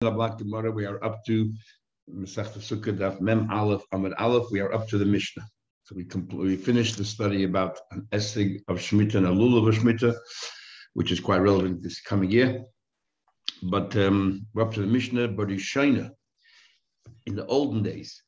We are up to Mem Aleph Amid Aleph. We are up to the Mishnah. So we complete, we finished the study about an essay of Shemitah and a lulav of Shemitah, which is quite relevant this coming year. But um, we're up to the Mishnah, Barishina. In the olden days,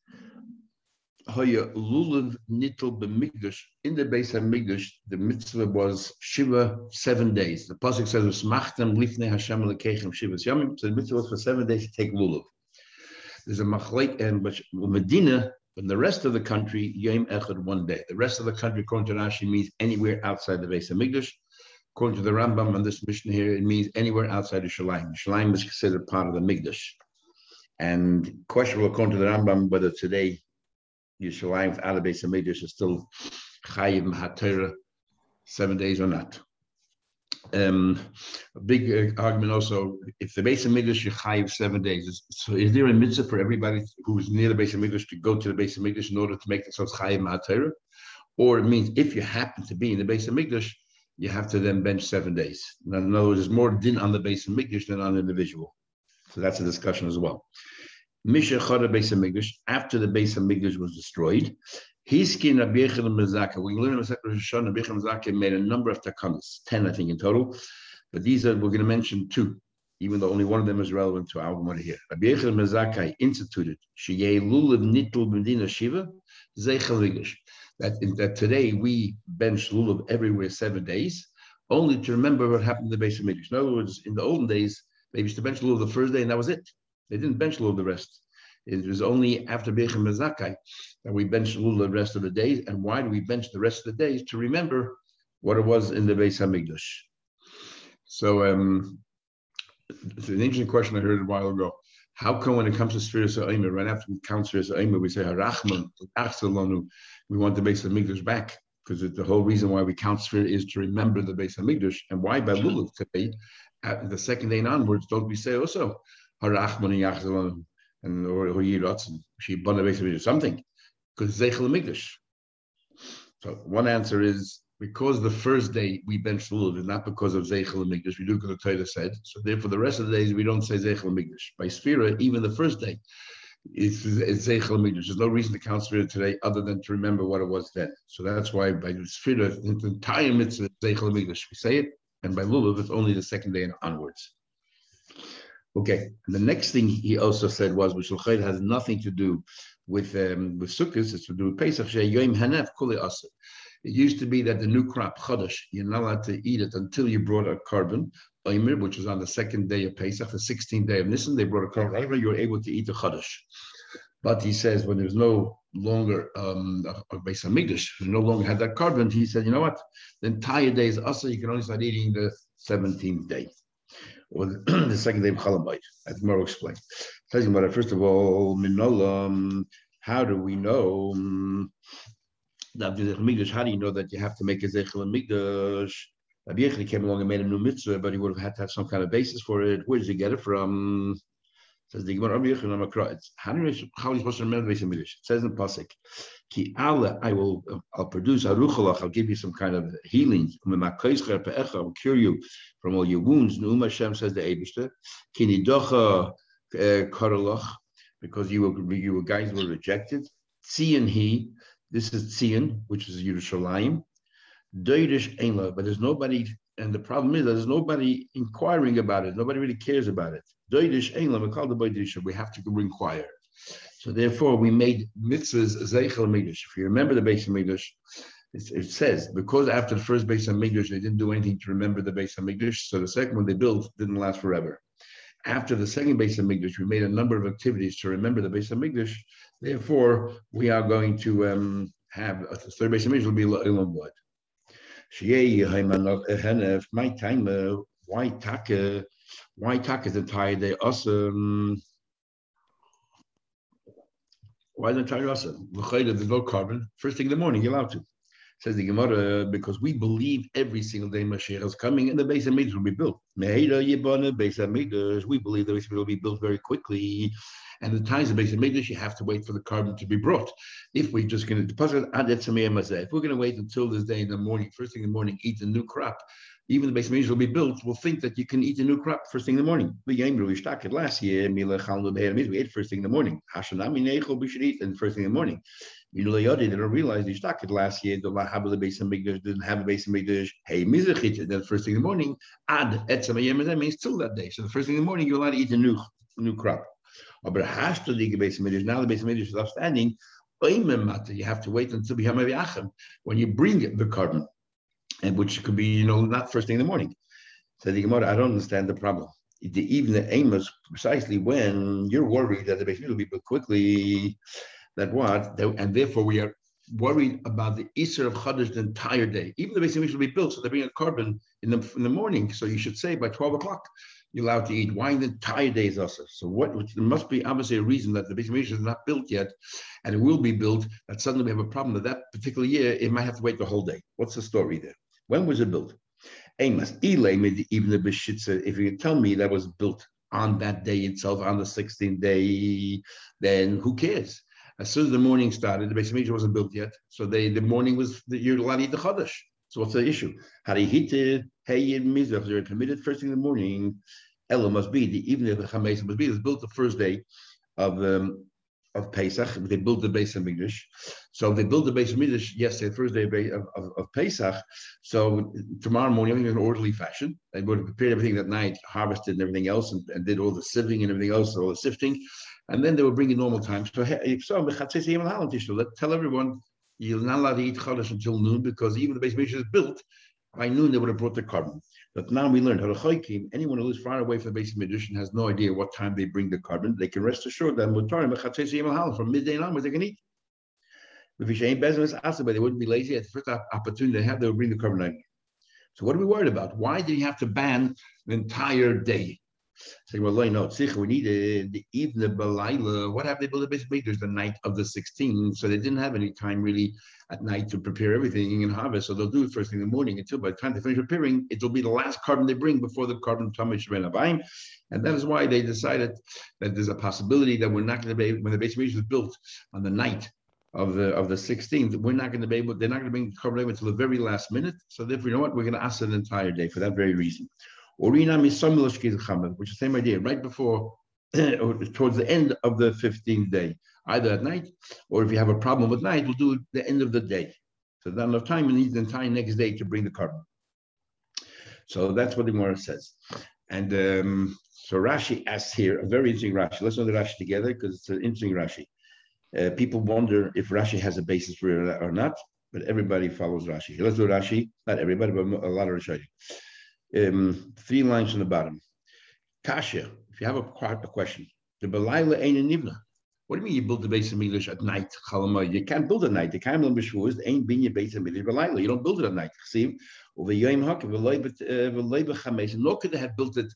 Hoya lulav. In the base of Migdash, the mitzvah was Shiva seven days. The pasuk says, "Smachtem lifnei Hashem lekechem Shiva yamim." So the mitzvah was for seven days to take lulav. There's a machlek and but Medina and the rest of the country yom echad one day. The rest of the country, according to Rashi, means anywhere outside the base of Migdash. According to the Rambam and this mission here, it means anywhere outside of Shalim. Shalim is considered part of the Migdash. And questionable according to the Rambam whether today Yerushalayim without a base of Midrash is still Chayiv Mahatera seven days or not. Um, a big uh, argument also, if the base of Midrash you chayiv seven days, so is there a mitzvah for everybody who's near the base of Midrash to go to the base of Midrash in order to make themselves chayiv mahatera? Or it means if you happen to be in the base of Midrash, you have to then bench seven days. In other words, there's more din on the base of Midrash than on the individual. So that's a discussion as well. Misha Chada Beis Hamikdash, after the Beis Hamikdash was destroyed, Hiskin Rabbi Yechon Mezaka. We learn in Masechet Rosh Hashanah, Rabbi Mezaka made a number of takanas, ten I think in total, but these are we're going to mention two, even though only one of them is relevant to our Gemara here. Rabbi Yechon Mezaka instituted Sheyei Lulav Nitul Medina Shiva Zeichel Vigash. That that today we bench lulav everywhere seven days, only to remember what happened in the base of Midrash. In other words, in the olden days, maybe used to bench lulav the first day and that was it. They didn't bench lulav the rest. It was only after Bechem Mazakai that we benched lulav the rest of the days. And why do we bench the rest of the days? To remember what it was in the Beis Hamikdash. So um, it's an interesting question I heard a while ago. How come when it comes to Sfiras Ha'omer, right after we count Sfiras Ha'omer, we say Harachman, Achsalonu, we want the Beis Hamikdash back? Because the whole reason why we count Sfira is to remember the Beis Hamikdash. And why by Lulav today, the second day and onwards, don't we say also Harachman and and or Yiratz, she or something, because Zeichel Migdash. So one answer is because the first day we bench lulav is not because of Zeichel Migdash, we do because the Torah said. So therefore, the rest of the days we don't say Zeichel Migdash. By Sphira, even the first day, it's, it's Zeichel Migdash. There's no reason to count Sphira today other than to remember what it was then. So that's why by Sphira, the entire mitzvah Zeichel Migdash, we say it, and by lulav, it's only the second day and onwards. Okay. And the next thing he also said was, which has nothing to do with um, with Sukkot, it's to do with Pesach. It used to be that the new crop, Chodesh, you're not allowed to eat it until you brought a korban, Omer, which was on the second day of Pesach, the 16th day of Nisan, they brought a korban, you were able to eat the Chodesh. But he says when there's no longer um, a Beis Hamikdash, no longer had that korban, he said, you know what? The entire day is also you can only start eating the 17th day the second day of Chalabayit, as Moro explained. About it, first of all, Minolam, how do we know mm, that how do you know that you have to make a Zechel Migdash? Rabbi came along and made a new mitzvah, but he would have had to have some kind of basis for it. Where did he get it from? Says the Gemara, how are you supposed to remember the It says in Pasuk, Ki Allah, I will, I'll produce aruchalach. I'll give you some kind of healing. I'll cure you from all your wounds. Neum Hashem says the Eibushter. Ki nidocha eh, karalach, because you were you were guys were rejected. Tzion he. This is Tzion, which is Yerushalayim. Doirish Einla, but there's nobody, and the problem is that there's nobody inquiring about it. Nobody really cares about it. We have to inquire. So therefore, we made mitzvahs zeichel midrash. If you remember the base of midrash, it, says because after the first base of midrash they didn't do anything to remember the base of midrash, so the second one they built didn't last forever. After the second base of midrash, we made a number of activities to remember the base of midrash. Therefore, we are going to um, have a third base of midrash will be ilam blood. My time, uh, why taka? Um, why tak is entire day awesome? Why the entire awesome? There's no korban. First thing in the morning, you're allowed to. Says the Gemara, because we believe every single day Mashiach is coming and the base of will be built. Meheira Yibana, base of we believe the base will be built very quickly. And the times of base of you have to wait for the korban to be brought. If we're just going to deposit it, if we're going to wait until this day in the morning, first thing in the morning, eat the new crop, even the base of will be built, will think that you can eat a new crop first thing in the morning. The it last year. We ate first thing in the morning. We should eat and first thing in the morning. They didn't realize stuck it last year. The have the base of Mikdash didn't have a base of Mikdash. Hey, Mizrachit, then first thing in the morning, add etzam that means till that day. So the first thing in the morning, you're allowed to eat a new new crop. But has to the base of Mikdash. Now the base of Mikdash is outstanding. You have to wait until when you bring the korban, and which could be, you know, not first thing in the morning. So the Gemara, I don't understand the problem. The, even the aim is precisely when you're worried that the base will be built quickly that what, and therefore we are worried about the Easter of Chodesh the entire day. Even the basic will be built, so they bring a korban in the in the morning. So you should say by 12 o'clock you're allowed to eat wine the entire day is also. So what there must be obviously a reason that the basic is not built yet, and it will be built. That suddenly we have a problem that that particular year it might have to wait the whole day. What's the story there? When was it built? Amos, even the Beshitza, if you tell me that was built on that day itself, on the 16th day, then who cares? As soon as the morning started, the of wasn't built yet. So they, the morning was the you're allowed the Chodesh. So what's the issue? How do you heat it? Hey, in Mizrach, they're permitted first thing in the morning. Ella must be the evening of the Chametz must be. It was built the first day of um, of Pesach. They built the base of Mikdash. So they built the base of Mikdash yesterday, Thursday of, of, of, Pesach. So tomorrow morning, in an orderly fashion, they would have prepared everything that night, harvested and everything else, and, and did all the sieving and everything else, all the sifting and then they will bring in normal time. So let tell everyone you're not allowed to eat chodesh until noon because even the base is built by noon they would have brought the korban. But now we learned anyone who lives far away from the of Midrash has no idea what time they bring the korban. They can rest assured that from midday onwards they can eat. If you ain't business, but they wouldn't be lazy at the first opportunity they have, they would bring the korban. So what are we worried about? Why did you have to ban the entire day? Saying, well, no, we need the evening. What happened? They built a basic There's the night of the 16th, so they didn't have any time really at night to prepare everything in harvest. So they'll do it first thing in the morning until by the time they finish preparing, it'll be the last korban they bring before the korban Tamish Renavim. And that is why they decided that there's a possibility that we're not going to be when the basic was built on the night of the of the 16th, we're not going to be able, they're not going to bring korban until the very last minute. So therefore, you know what? We're going to ask an entire day for that very reason. Orina misamilashkiz which is the same idea, right before or towards the end of the 15th day, either at night, or if you have a problem with night, we'll do it the end of the day. So not enough time, you need the entire next day to bring the korban. So that's what the Gemara says. And um, so Rashi asks here a very interesting Rashi. Let's know the Rashi together because it's an interesting Rashi. Uh, people wonder if Rashi has a basis for it or not, but everybody follows Rashi. Let's do Rashi. Not everybody, but a lot of Rashi um, three lines from the bottom. Kasha, if you have a, a question, the Belila ain't a nivna. What do you mean you build the base of English at night? You can't build at night. The Kaimel Bishwuz ain't being your base of English Belila. You don't build it at night. See, over Yom Hak, nor could they have built it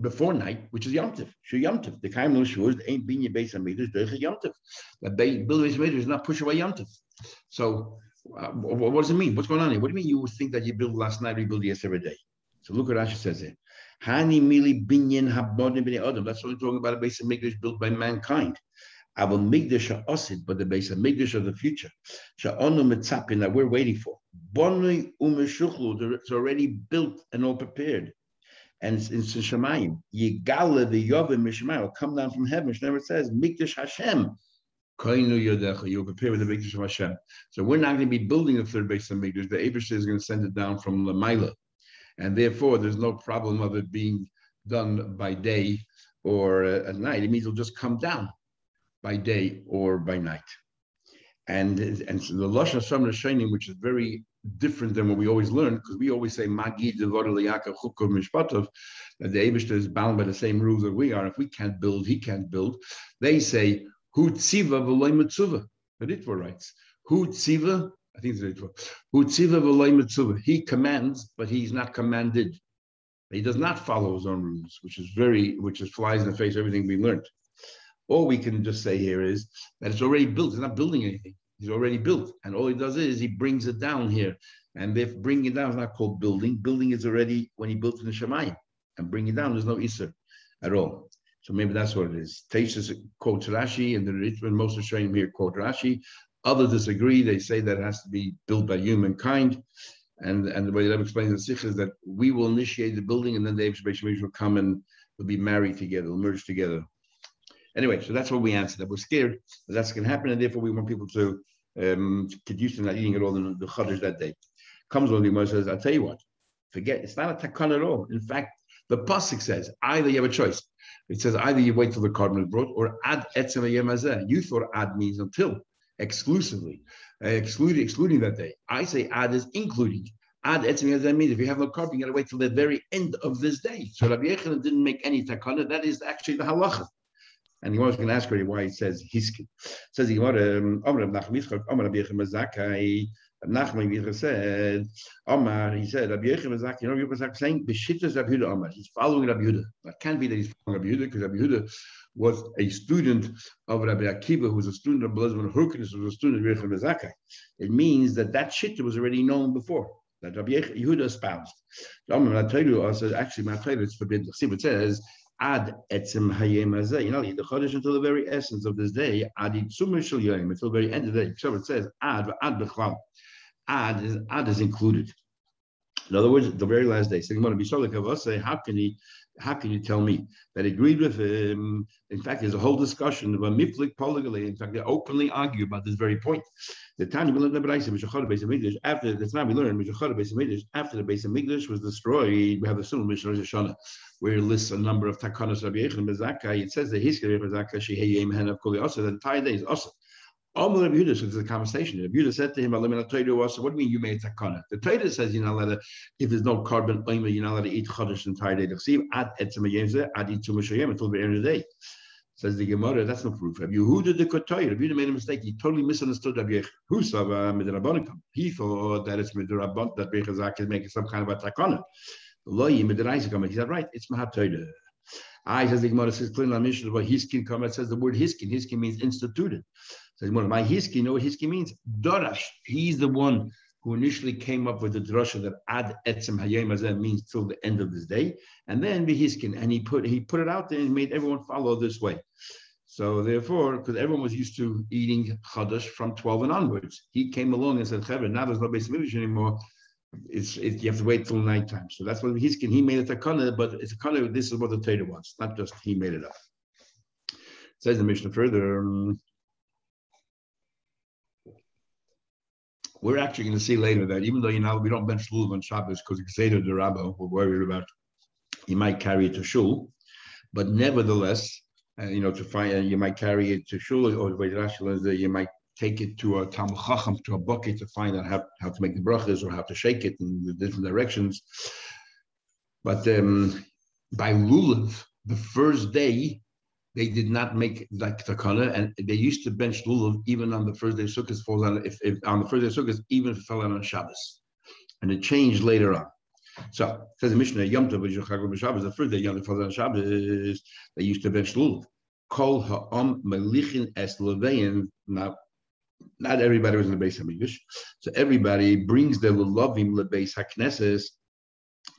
before night, which is Yom Tiv. Shu. The Kaimel Bishwuz ain't being your base of English Yom Tiv. The build base of English is not push away Yom Tiv. So, uh, what does it mean? What's going on here? What do you mean you think that you build last night, you build yesterday day? So look what Rashi says here. Hani mili binyan habodim b'nei adam. That's only talking about a base of Mikdash built by mankind. Our Mikdash osid, but the base of Mikdash of the future. Sha'onu mitzapin that we're waiting for. Bonui umeshuchlu. It's already built and all prepared. And it's in Shemayim. Yigala the Yovim Mishemayim come down from heaven. It never says Mikdash Hashem. You'll prepare with the Mikdash of Hashem. So we're not going to be building a third base of Mikdash. The Abish is going to send it down from Lamaila and therefore there's no problem of it being done by day or uh, at night. It means it'll just come down by day or by night. And, and so the Lashon Hashem Rishonim, which is very different than what we always learn, because we always say Magi Chukov Mishpatov, that the Abishter is bound by the same rules that we are. If we can't build, he can't build. They say Hu Tziva V'loy Mitzuva. Ritva writes Hu Tziva I think it's very true. He commands, but he's not commanded. He does not follow his own rules, which is very, which is flies in the face of everything we learned. All we can just say here is that it's already built. It's not building anything. He's already built. And all he does is he brings it down here. And if bringing it down is not called building, building is already when he built in the Shemayim. And bringing it down, there's no Isser at all. So maybe that's what it is. Tashis quotes Rashi, and the Ritman, most of here quote Rashi. Others disagree. They say that it has to be built by humankind. And, and the way the Rebbe explains in Sikh is that we will initiate the building and then the Eish will come and will be married together, will merge together. Anyway, so that's what we answered. That we're scared that that's going to happen, and therefore we want people to um, get used to not eating at all the Chodesh that day. Comes on the Gemara says, I'll tell you what, forget, it's not a takana at all. In fact, the Pasuk says, either you have a choice. It says either you wait till the korban is brought or ad etzem You thought ad means until, exclusively, uh, excluding, excluding that day. I say ad is including. Ad etzem that means if you have no korban, you got to wait till the very end of this day. So Rabbi Yechanan didn't make any takana. That is actually the halacha. And he was going to ask her why he says hiskin. Says he what um Amr Rabbi Yechim Zakai Nachman Yitzchak said Amr he said Rabbi Yechim Zakai you know Rabbi Zakai saying Beshittas Rabbi Yehuda Amr he's following Rabbi Yehuda. That can't be that he's following Rabbi Yehuda because Rabbi Yehuda was a student of Rabbi Akiva who was a student of Blazman Hurkinus who was a student of Yechim Zakai. It means that that shitta was already known before that Rabbi Yehuda espoused. To tell you, I actually, my you it's forbidden. See what it says, ad etzim hayem You know, the chodesh until the very essence of this day, ad shel yom, until the very end of the day. So it says ad ad bechlal. Ad is ad is included. In other words, the very last day. How can he? How can you tell me that agreed with him? In fact, there's a whole discussion about miflik polygamy. In fact, they openly argue about this very point. The time we learned the. After the time we learned after the Beis Hamikdash was destroyed, we have the Sunnah Mishnah Rosh where it lists a number of takanas Rabbi Yechon and Bezakai. It says that history of Bezakai Sheheyem Hen of Kuli Also, the entire day is also. Oh, Amr Rabbi Yehuda, so there's a conversation. Rabbi Yehuda said to him, "Alim Torah also. What do you mean you made takana? The Torah says you're not allowed to, if there's no korban oima, you're not allowed to eat chodesh entire day. The ad etzem yemze ad eat tumashayim until the end of the day. Says the Gemara, that's no proof. Rabbi Yehuda the Kotoy, Rabbi Yehuda made a mistake. He totally misunderstood Rabbi. Who saw uh, midrabanikam? He thought that it's midrabon that Bechazak is making some kind of a takana. Loyi midraisikam. He said, right, it's mahat I says the Gemara says clearly on Mishnah about hiskin come. Says the word hiskin. Hiskin means instituted. Says my hiskin. You know what hiskin means? Dorash. He's the one who initially came up with the drasha that ad etzem hayem means till the end of this day, and then hiskin, and he put he put it out there and made everyone follow this way. So therefore, because everyone was used to eating chadash from 12 and onwards, he came along and said, "Heaven, now there's no base anymore it's it, you have to wait till nighttime. So that's what he's he made it a kana, but it's a kana. This is what the Torah wants, not just he made it up. says the Mishnah further. Um, we're actually going to see later that even though you know we don't bench lulav on Shabbos because Xeda the Rabba, we're worried about you might carry it to shul, but nevertheless, uh, you know, to find uh, you might carry it to shul or the Rashi you might take it to a Talmud Chacham, to a bucket to find out how, how to make the brachas or how to shake it in the different directions. But um, by lulav, the first day, they did not make like takana, and they used to bench lulav even on the first day of Sukkot falls on if, if on the first day of Sukkot even fell out on Shabbos, and it changed later on. So says the Mishnah Yom Tov Shabbos, the first day Yom Tov falls on Shabbos, they used to bench lulav. Kol ha'am melichin es Now not everybody was in the base Hamikdash. So everybody brings their the base Haknesses.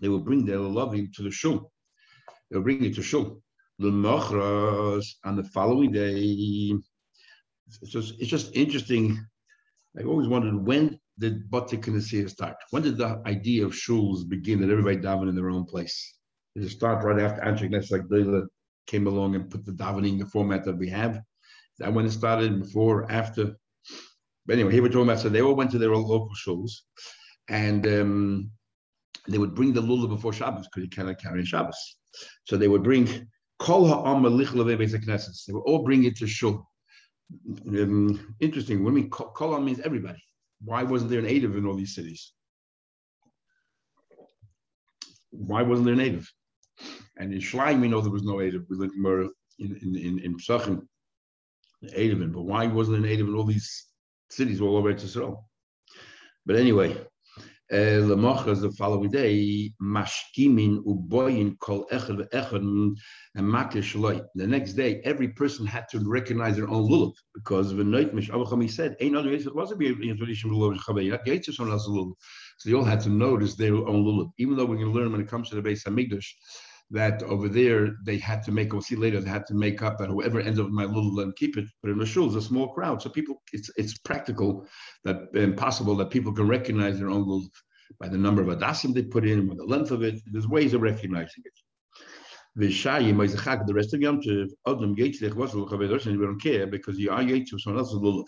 They will bring their loving to the shul. They'll bring it to shul. The Machras on the following day. It's just, it's just interesting. I always wondered when did Bate Knesset start? When did the idea of shuls begin that everybody daven in their own place? Did it start right after Anshe like Dela came along and put the davening in the format that we have? That when it started before, after? But anyway, here we're talking about so they all went to their local shuls, and um, they would bring the lulav before Shabbos because you cannot carry Shabbos. So they would bring kol ha'am They were all bringing it to shul. Um, interesting. When we kol means everybody. Why wasn't there an native in all these cities? Why wasn't there a native? And in Shleim, we know there was no native. We learned more in in in, in but why wasn't there a native in all these cities all over to Israel. But anyway, Eh, Lemachas the following day, mashkimin uboyin kol echad ve'echad and makish loy. The next day, every person had to recognize their own lulav because the night mish Avachami said, "Ain't other yitzchak was a tradition lulav chavei, not yitzchak someone else's lulav." So they all had to notice their own lulav. Even though going to learn when it comes to the base of Hamikdash that over there they had to make, we'll see later, they had to make up that whoever ends up with my little let keep it. But in the shul, it's a small crowd. So people, it's it's practical, that um, impossible that people can recognize their own lulav by the number of adasim they put in, by the length of it. There's ways of recognizing it. The rest of Yom Tov, Adam Yitzchak was and we don't care because you are Yitzchak, someone else's lulav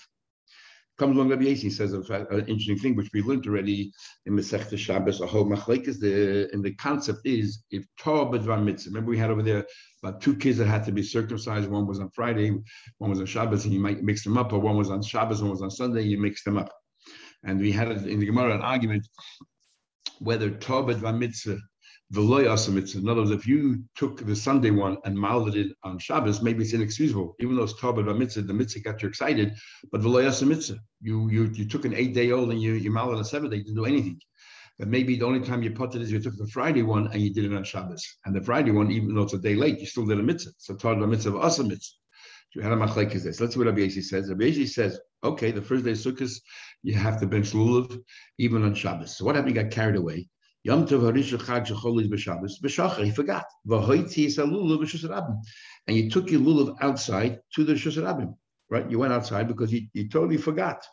comes along Rabbi Yasi says uh, an interesting thing which we learned already in Masechta Shabbos. A whole machlekes. The and the concept is if Torah b'dvar mitzvah. Remember we had over there about two kids that had to be circumcised. One was on Friday, one was on Shabbos, and you might mix them up. Or one was on Shabbos, one was on Sunday. You mix them up. And we had in the Gemara an argument whether Torah b'dvar mitzvah Veloy mitzvah. In other words, if you took the Sunday one and molded it on Shabbos, maybe it's inexcusable. Even though it's Tarbad mitzvah, the mitzvah got you excited, but Veloy mitzvah. You, you you took an eight day old and you, you molded on a seven day, you didn't do anything. But maybe the only time you put it is you took the Friday one and you did it on Shabbos. And the Friday one, even though it's a day late, you still did a mitzvah. So Tarbad mitzvah, Asa mitzvah. A. Let's see what Rabbi Yasi says. Rabbi Yasi says, okay, the first day of Sukkot, you have to bench lulav, even on Shabbos. So what happened? He got carried away. Yom Tov Harisha Chag Shechol is b'Shabbos b'Shachar. He forgot. Lulav b'Shusarabim, and you took your lulav outside to the Shusarabim. Right? You went outside because you, you totally forgot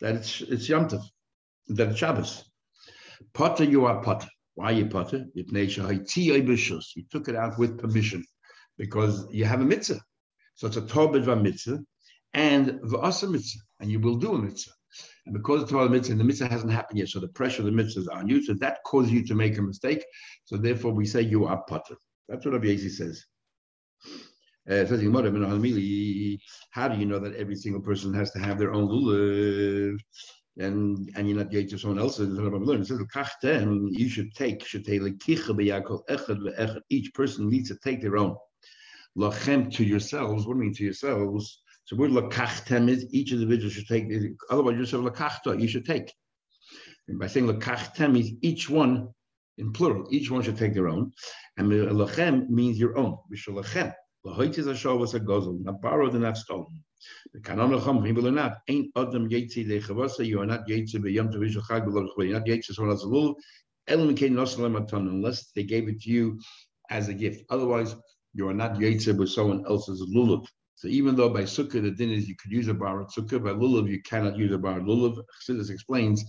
that it's it's Yom Tov, that it's Shabbos. Potter, you are potter. Why you potter? You took it out with permission because you have a mitzvah. So it's a Torah mitzvah and v'asa mitzvah, and you will do a mitzvah. And because it's Torah mitzvah, and the mitzvah hasn't happened yet, so the pressure of the mitzvah is on you. So that causes you to make a mistake. So therefore, we say you are potter. That's what Rabbi says. Uh, how do you know that every single person has to have their own lulav? And and you're not yet to someone else's. It says you should take each person needs to take their own. To yourselves. What do you mean to yourselves? So word lakachtem is each individual should take. Otherwise, you say lakachta, you should take. And by saying lakachtem is each one in plural. Each one should take their own. And lachem means your own. Vishalachem. Lahoit is a show was a gozel, not borrowed and not stolen. The kanon lachem, people are not. Ain't adam yetzi lechavasa. You are not yetzi beyam to vishal chag below You're not yetzi someone else's lulav. Elam kein nosalem atan unless they gave it to you as a gift. Otherwise, you are not yetzi with someone else's lulav. So even though by sukkah the din is you could use a bar sukkah, by lulav you cannot use a bar lulav. Chassidus explains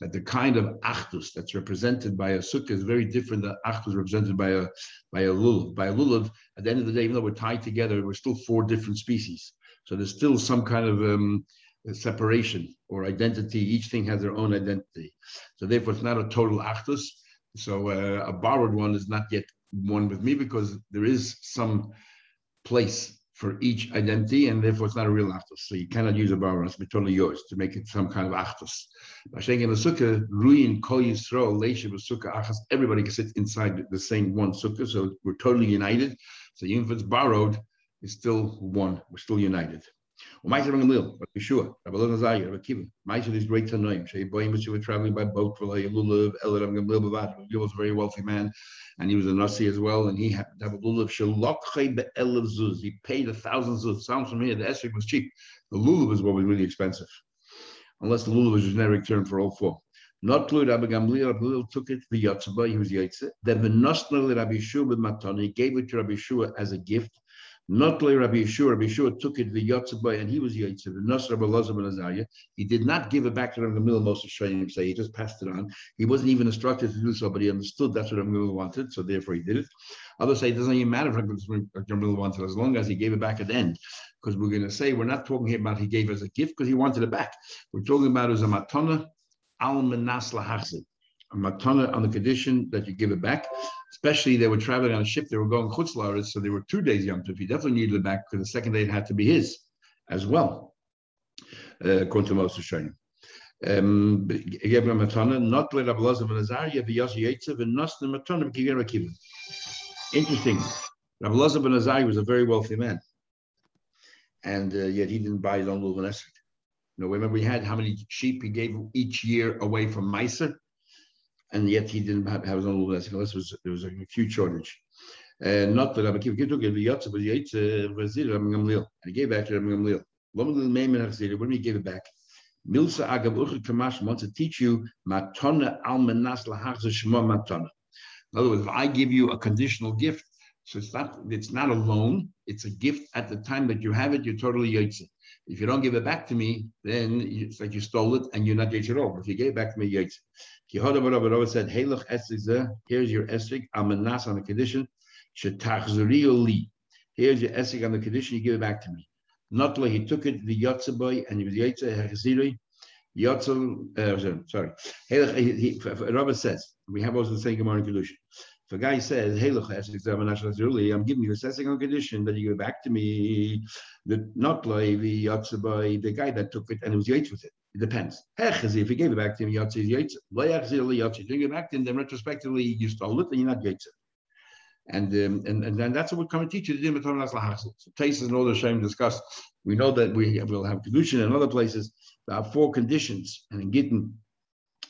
that the kind of achdus that's represented by a sukkah is very different than achdus represented by a by a lulav. By a lulav, at the end of the day, even though we're tied together, we're still four different species. So there's still some kind of um, separation or identity. Each thing has their own identity. So therefore, it's not a total achdus. So uh, a borrowed one is not yet one with me because there is some place for each identity, and therefore it's not a real achtos. So you cannot use a bar, it's totally yours to make it some kind of achtos. By in the sukkah, ruin kol yisrael leishiv sukkah achas, everybody can sit inside the same one sukkah, so we're totally united. So even if it's borrowed, it's still one. We're still united. Umaysa Rabbi Lil, Rabbi Yeshua, Rabbi Lazariah, Rabbi Kiva. Maisa is great tanoim. Shei boyim which were traveling by boat for lulav. El Rabbi Gamliel Bavad. He was a very wealthy man, and he was a nasi as well. And he had to have a lulav shalokchei be'elav zuz. He paid a thousand zuz. Sounds here. The esrog was cheap. The lulav is what was really expensive, unless the lulav was a generic term for all four. Not Lord Rabbi Gamliel. Rabbi Gamliel took it the Yatzabah. He was Yaitze. Then the Nosnal Rabbi Yeshua with Matana. He gave it to Rabbi Yeshua as a gift. Not like Rabbi Yeshua. Rabbi Yeshua took it the Yotzabay, and he was Yotzav. Nasr Rabbi Lazar ben Azariah. He did not give it back to Rabbi Gamil Moshe Shayim say. He just passed it on. He wasn't even instructed to do so, but he understood that's what Rabbi Gamil wanted, so therefore he did it. Others say it doesn't even matter if Rabbi Gamil wanted, as long as he gave it back at the end. Because we're going to say we're not talking about he gave as a gift because he wanted it back. We're talking about as a matana al lahachzid a matana on the condition that you give it back. Especially they were traveling on a ship, they were going chutzlaris, so there were two days Yom Tov. He definitely needed it back because the second day it had to be his as well, uh, according to Moses Shainim. Um, not let Rabbi Lazar ben Azariah. Interesting. Was a very wealthy man, and uh, yet he didn't buy his own little esrog. You know, remember we had how many sheep he gave each year away from Meiser? And yet he didn't have, have his own esrog unless was, there was a huge shortage. And not that Rabbi Kiva it, but Yotze, but Yotze, uh, Vazir, Rabbi Gamliel. And he gave back to Rabbi Gamliel. When did he give it back? Milsa agav uche kamash wants to teach you matona al menas shema matona. In other words, if I give you a conditional gift, so it's not it's not a loan, it's a gift at the time that you have it, you're totally yotze. If you don't give it back to me, then it's like you stole it and you're not yotze at all. If you gave it back to me, yotze. Kihoda Barabba said, Hey look, here's your esrik, menas on the condition, shetachzuri li. Here's your esrik on the condition, you give it back to me. Not like he took it the Yotzeboy, and he was Yotze Hechaziri. Yotze, uh, sorry. He, Rabbi says, we have also the same Gemara in Kedushin. If a guy says, "Hey, look, I'm giving you a second condition that you give it back to me," the not the Yotze the guy that took it and it was Yates with it. It depends. If he gave it back to him, Yotze is Yates. You give it back to him, then retrospectively you stole it and you're not Yates. And, um, and and then that's what we come and teach you. The so Taste and all the shame discussed. We know that we will have kedushin in other places. There are four conditions, and in Gittin,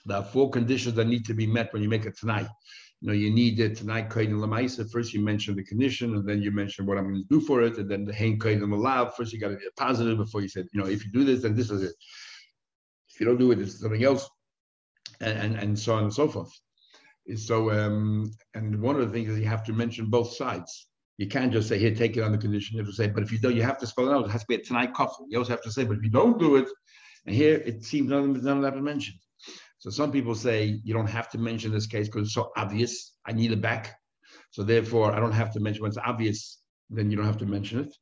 there are four conditions that need to be met when you make it tonight. You know, you need it tonight kain lamaisa. First, you mention the condition, and then you mention what I'm going to do for it, and then the hein kain malav. First, you got to be positive before you said, you know, if you do this, then this is it. If you don't do it, it's something else, and and, and so on and so forth. So, um, and one of the things is you have to mention both sides. You can't just say, here, take it on the condition. You have to say, but if you don't, you have to spell it out. It has to be a tonight coffee. You also have to say, but if you don't do it, and here it seems none of, that is mentioned. So some people say you don't have to mention this case because it's so obvious. I need it back. So therefore, I don't have to mention when it's obvious, then you don't have to mention it,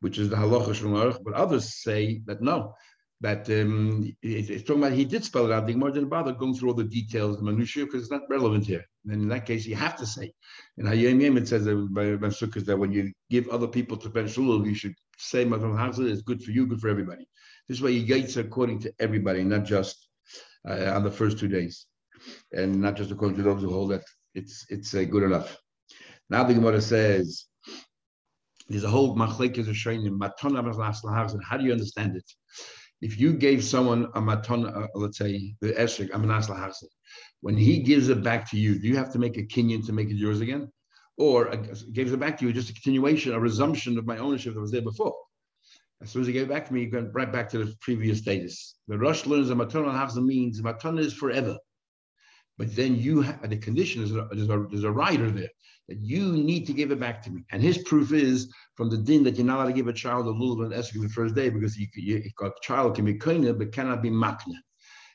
which is the halacha But others say that no, that um, it's talking about he did spell it out. The Gemara didn't bother going through all the details, the minutiae, because it's not relevant here. And in that case, you have to say. In Hayom Yom, it says that by Ben Sukkot that when you give other people to Ben Shulul, you should say Matam Hazah is good for you, good for everybody. This way, you gates according to everybody, not just uh, on the first two days, and not just according to those who hold that it's it's uh, good enough. Now the Gemara says. There's a whole machlekes of shayim matona How do you understand it? if you gave someone a maton, uh, let's say the esrik, amanas lahasa, when he gives it back to you, do you have to make a kinyan to make it yours again? Or uh, gives it back to you, just a continuation, a resumption of my ownership that was there before. As soon as gave it back to me, he went right back to the previous status. The Rosh learns that maton lahasa means maton is forever. But then you have the condition is there's a, there's a rider there that you need to give it back to me. And his proof is from the din that you're not allowed to give a child a lulav and esrog the first day because you, you, a child can be koina but cannot be makna.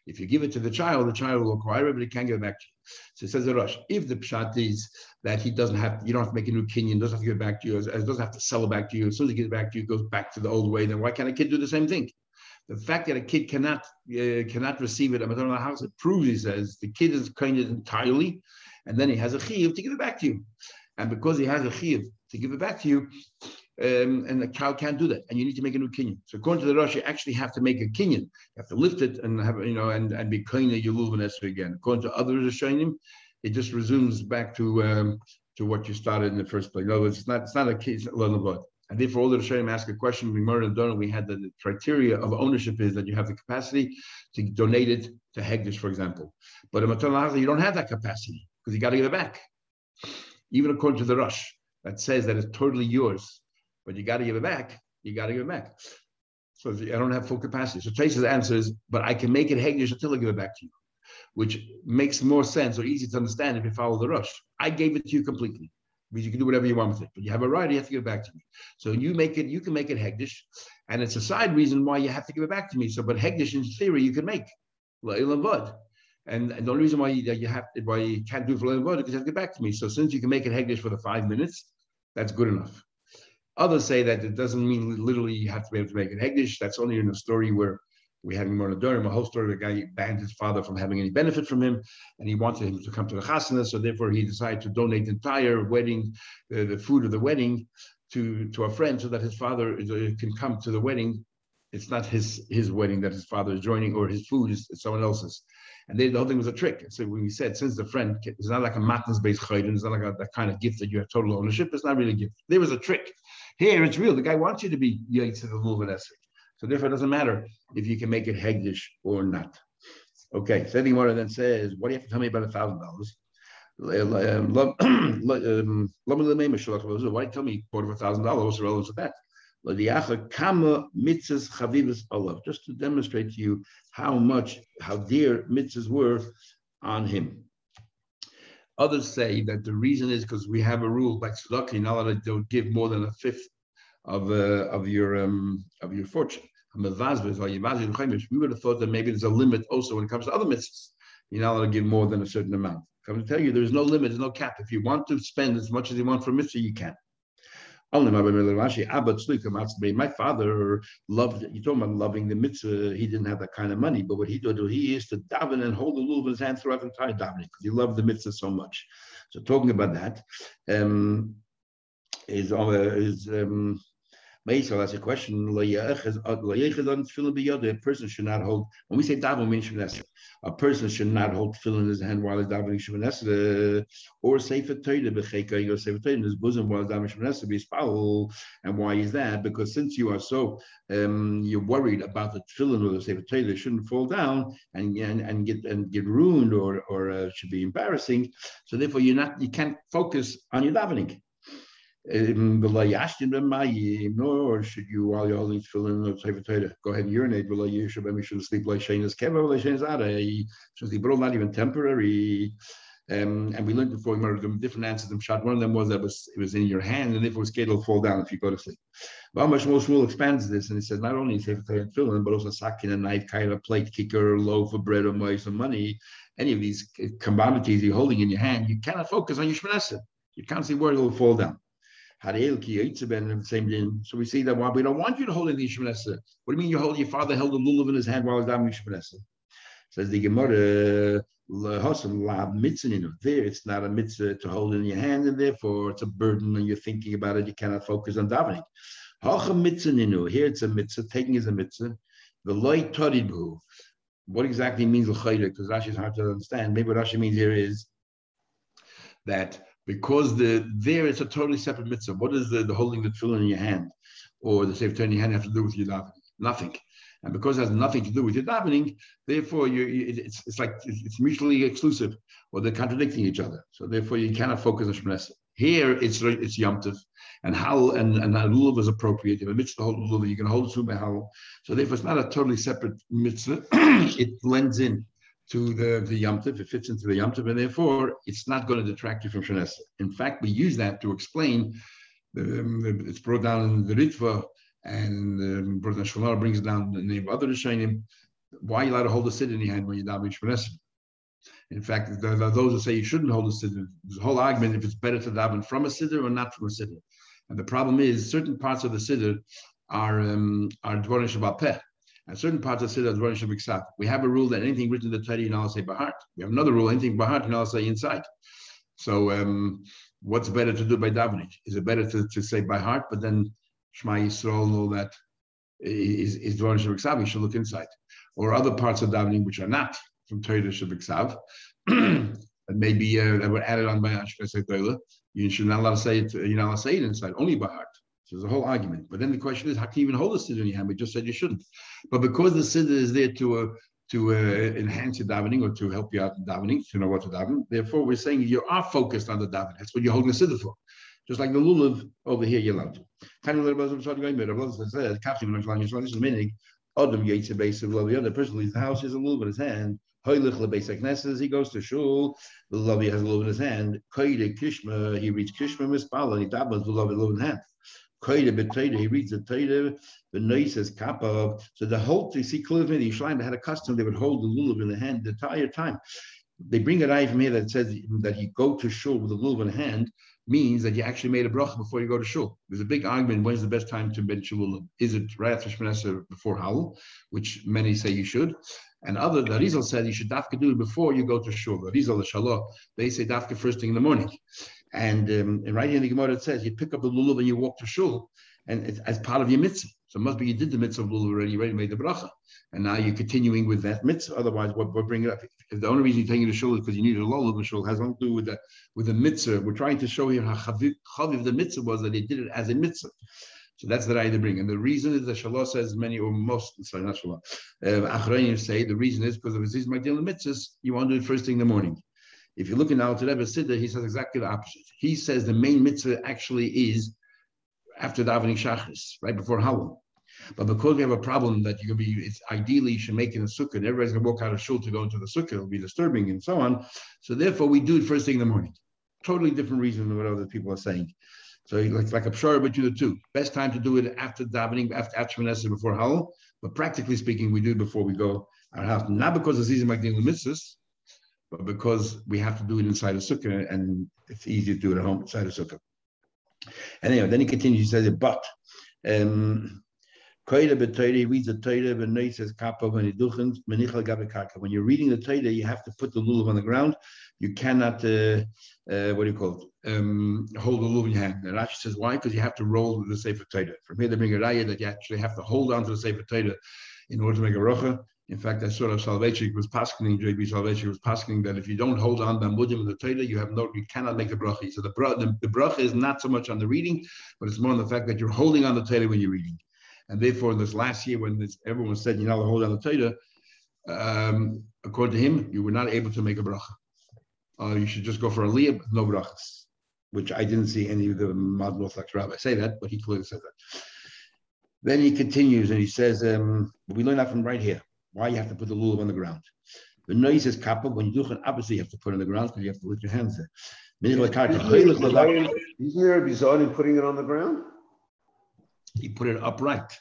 If you give it to the child, the child will acquire it, but he can't give it back to you. So it says the Rosh, if the pshat is that he doesn't have, you don't have to make a new kinyan, doesn't have to give it back to you, as, doesn't have to sell it back to you. As soon as he gives it back to you, it goes back to the old way. Then why can't a kid do the same thing? The fact that a kid cannot uh, cannot receive it, I'm house, it proves, he says, the kid is kind of entirely, and then he has a chiv to give it back to you. And because he has a chiv to give it back to you, um, and the cow can't do that, and you need to make a new kinyan. So according to the Rosh, you actually have to make a kinyan. You have to lift it and have you know and and be kinyan yuluv and again. According to others Rishonim, it just resumes back to um, to what you started in the first place. Other words, it's not it's not a case of and therefore, all the Rishonim ask a question. We murdered and we had the, the, criteria of ownership is that you have the capacity to donate it to Hegdish, for example. But in Matan you don't have that capacity because you got to give it back. Even according to the Rosh, that says that it's totally yours but you got to give it back. You got to give it back. So I don't have full capacity. So Tracy's answer is, but I can make it Hegdish until I give it back to you, which makes more sense or easy to understand if you follow the Rosh. I gave it to you completely. Means you can do whatever you want with it, but you have a right. You have to give it back to me. So you make it. You can make it Hegdish, and it's a side reason why you have to give it back to me. So, but Hegdish in theory you can make Le'ilam Bud. And, and the only reason why you, you have why you can't do for is because you have to get back to me. So since you can make it Hegdish for the five minutes, that's good enough. Others say that it doesn't mean literally you have to be able to make it Hegdish. That's only in a story where we had more during a whole story. Of the guy banned his father from having any benefit from him, and he wanted him to come to the chasana. So therefore, he decided to donate the entire wedding, uh, the food of the wedding, to to a friend, so that his father uh, can come to the wedding. It's not his his wedding that his father is joining, or his food is someone else's. And they, the whole thing was a trick. So we said, since the friend, it's not like a matnas based chayden, it's not like a, that kind of gift that you have total ownership. It's not really a gift. There was a trick. Here it's real. The guy wants you to be Yaitz of the Lulav So therefore, it doesn't matter if you can make it Hegdish or not. Okay, so Gemara then says, what do you have to tell me about a thousand dollars? Why tell me quarter of a thousand dollars? What's the relevance of that? Just to demonstrate to you how much, how dear mitzvahs were on him. Others say that the reason is because we have a rule by tzedakah, not allowed to give more than a fifth of uh, of your um, of your fortune. We would have thought that maybe there's a limit also when it comes to other mitzvahs. You're not allowed to give more than a certain amount. I'm going to tell you, there's no limit, there's no cap. If you want to spend as much as you want for mitzvah, you can. My father loved, you talking about loving the mitzvah, he didn't have that kind of money, but what he did, he used to daven and hold the lulav in his hand throughout the entire davening because he loved the mitzvah so much. So talking about that, um, is, uh, is um, Meisel has a question. A person should not hold. When we say daven, we mean. A person should not hold tefillin in his hand while he's davening shemines, or sefer Torah b'cheka or sefer Torah in his bosom while he's davening shemines be foul. And why is that? Because since you are so um, you're worried about the tefillin or the sefer Torah, shouldn't fall down and, and and get and get ruined or or uh, should be embarrassing. So therefore, you're not you can't focus on your davening. Nor should you, while you're holding tefillin or sefer Torah, go ahead and urinate. You should maybe should sleep like Shainas Keva, like Shainas Ada. So the bro not even temporary. Um, and we learned before we murdered them different answers. Them shot one of them was that was it was in your hand, and if it was scared, it'll fall down if you go to sleep. But much more Shmuel expands this, and he says not only sefer Torah and tefillin, but also sakin, a knife, kind of plate, kicker, loaf of bread, or mice, or money. Any of these commodities you're holding in your hand, you cannot focus on your shmanasa. You can't see where it will fall down. So we see that why we don't want you to hold in the. What do you mean you hold your father held a lulav in his hand while he he's down Yishmanesa? Says the Gemara, there it's not a mitzvah to hold in your hand, and therefore it's a burden and you're thinking about it, you cannot focus on davening. Here it's a mitzvah, taking is a mitzvah. The light taribu. What exactly means l'chayre? Because Rashi is hard to understand. Maybe what Rashi means here is that because the there it's a totally separate mitzvah. What is the, the holding the tefillin in your hand or the sefer in your hand have to do with your davening? Nothing. And because it has nothing to do with your davening, therefore you, it's, it's like it's mutually exclusive or they're contradicting each other. So therefore you cannot focus on Shemines. Here it's it's yomtiv, and how and and lulav is appropriate. If a mitzvah hold lulav, you can hold through hal. So therefore it's not a totally separate mitzvah. it blends in to the, the Yom it fits into the Yom and therefore it's not going to detract you from Shanesa. In fact, we use that to explain, um, it's brought down in the Ritva, and um, Brother Shulnar brings down the name of other Rishonim, why you allowed to hold a sit in your hand when you're davening Shmonesa? In fact, there are those who say you shouldn't hold a siddur. There's a whole argument if it's better to daven from a siddur or not from a siddur. And the problem is certain parts of the siddur are um, are dvorim shabbat. And certain parts of Siddur Dvarim Shabbat We have a rule that anything written in the Torah, you now say Bahart. We have another rule, anything Bahart, you say inside. So um, what's better to do by davening? Is it better to, to say by heart, but then Shema Yisrael and all that is, is Dvarim Shabbat You should look inside. Or other parts of davening which are not from Torah Shabbat that maybe uh, that were added on by Ashkenaz You should not allow to say it, you're not allowed to say it inside, only by heart. So there's a whole argument. But then the question is, how can you even hold a siddur in your hand? We just said you shouldn't. But because the siddur is there to uh, to uh, enhance your davening or to help you out in davening, to know what to daven, therefore we're saying you are focused on the davening. That's what you're holding the siddur for. Just like the lulav over here, you're allowed to. Kind of the other person leaves the house, has a lulav in his hand. He goes to shul, the lulav has a lulav in his hand. He reads Kishma mispal and he dabbles the lulav in his hand. He reads the Torah, the noises kappa. So the whole, you see clearly the Yishlayim had a custom, they would hold the lulav in the hand the entire time. They bring an eye from here that says that you go to shul with the lulav in hand means that you actually made a bracha before you go to shul. There's a big argument when's the best time to ben shul. Is it right after Shemana before Hallel, which many say you should, and other the Rizal said you should dafka do it before you go to shul. The Rizal, the Shalah, they say dafka first thing in the morning. And, um, right in the Gemara it says you pick up the lulav and you walk to shul, and it's as part of your mitzvah. So it must be you did the mitzvah of lulav already, you already made the bracha, and now you're continuing with that mitzvah. Otherwise, what what bring it up? If the only reason you're taking the shul is because you need a lulav shul has nothing to do with the with the mitzvah. We're trying to show here how chaviv, the mitzvah was that he did it as a mitzvah. So that's the right to bring. And the reason is that Shalah says many or most, sorry, not Shalah, uh, say the reason is because of Aziz Magdil mitzvahs, you want to do it first thing in the morning. If you look in Al Rebbe Siddur, he says exactly the opposite. He says the main mitzvah actually is after davening Shachris, right before Hallel. But because we have a problem that you be, it's ideally you should make it a sukkah, and everybody's gonna walk out of shul to go into the sukkah, it'll be disturbing and so on. So therefore, we do it first thing in the morning. Totally different reason than what other people are saying. So it's like a pshara between the two. Best time to do it after davening, after Achmanesah, before Hallel. But practically speaking, we do it before we go our house. Not because it's easy like the mitzvahs, but because we have to do it inside a sukkah, and it's easy to do it at home inside a sukkah. And anyway, then he continues. He says, "But um, reads the Torah, and he says, when you're reading the Torah, you have to put the lulav on the ground. You cannot, uh, uh, what do you call it, um, hold the lulav in your hand. And Rashi says, why? Because you have to roll the Sefer Torah. From here, they bring a raya that you actually have to hold on to the Sefer Torah in order to make a rocha. In fact, I sort of Soloveitchik was paskening, JB Soloveitchik was paskening that if you don't hold on the Mudim in the Torah, you have no, you cannot make a bracha. So the, the, the bracha is not so much on the reading, but it's more on the fact that you're holding on the Torah when you're reading. And therefore, in this last year, when this, everyone said you're not hold on the Torah, um, according to him, you were not able to make a bracha. Uh, you should just go for aliyah, no brachas, which I didn't see any of the modern Orthodox rabbis say that, but he clearly said that. Then he continues and he says, um, we learn that from right here. Why you have to put the lulav on the ground. The noise is kappa. When you do it, obviously you have to put it on the ground because you have to lift your hands there. Isn't there a bizarre in putting it on the ground? you put it upright.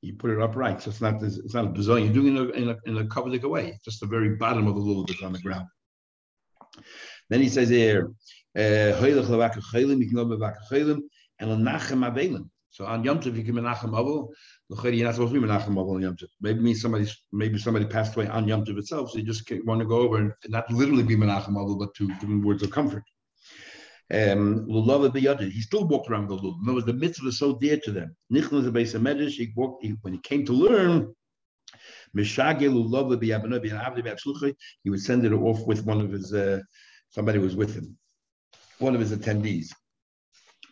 You put it upright, so it's not it's not bizarre. You're doing it in a, in a, a covered away, just the very bottom of the little bit on the ground. Then he says here, uh, and so on Yom Tov you can menachem avol. You're not supposed to be menachem on Yom Tov. Maybe somebody maybe somebody passed away on Yom Tov itself, so you just want to go over and not literally be menachem avol, but to give him words of comfort. Um, he still walked around the lulav. In other words, the mitzvah was so dear to them. He walked he, when he came to learn. He would send it off with one of his uh, somebody was with him, one of his attendees,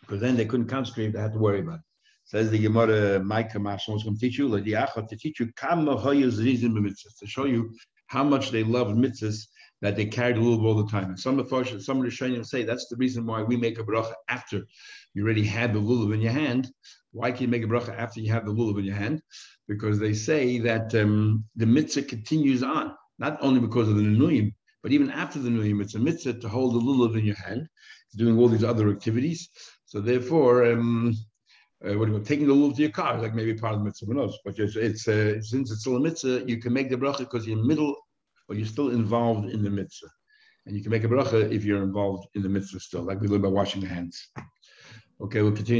because then they couldn't concentrate. They had to worry about. It. Says the Gemara, Micah Mashal was going to teach you, to teach you to show you how much they love mitzvahs that they carried a lulav all the time. And some of the some of the Shayim say that's the reason why we make a bracha after you already had the lulav in your hand. Why can you make a bracha after you have the lulav in your hand? Because they say that um, the mitzvah continues on, not only because of the nuyim, but even after the nuyim, it's a mitzvah to hold the lulav in your hand, doing all these other activities. So therefore, um, uh, what about taking the lulav to your car, like maybe part of the mitzvah, who knows? But it's, it's uh, since it's a mitzvah, you can make the bracha because you're middle or you're still involved in the mitzvah. And you can make a bracha if you're involved in the mitzvah still, like we learned by washing the hands. Okay, we'll continue.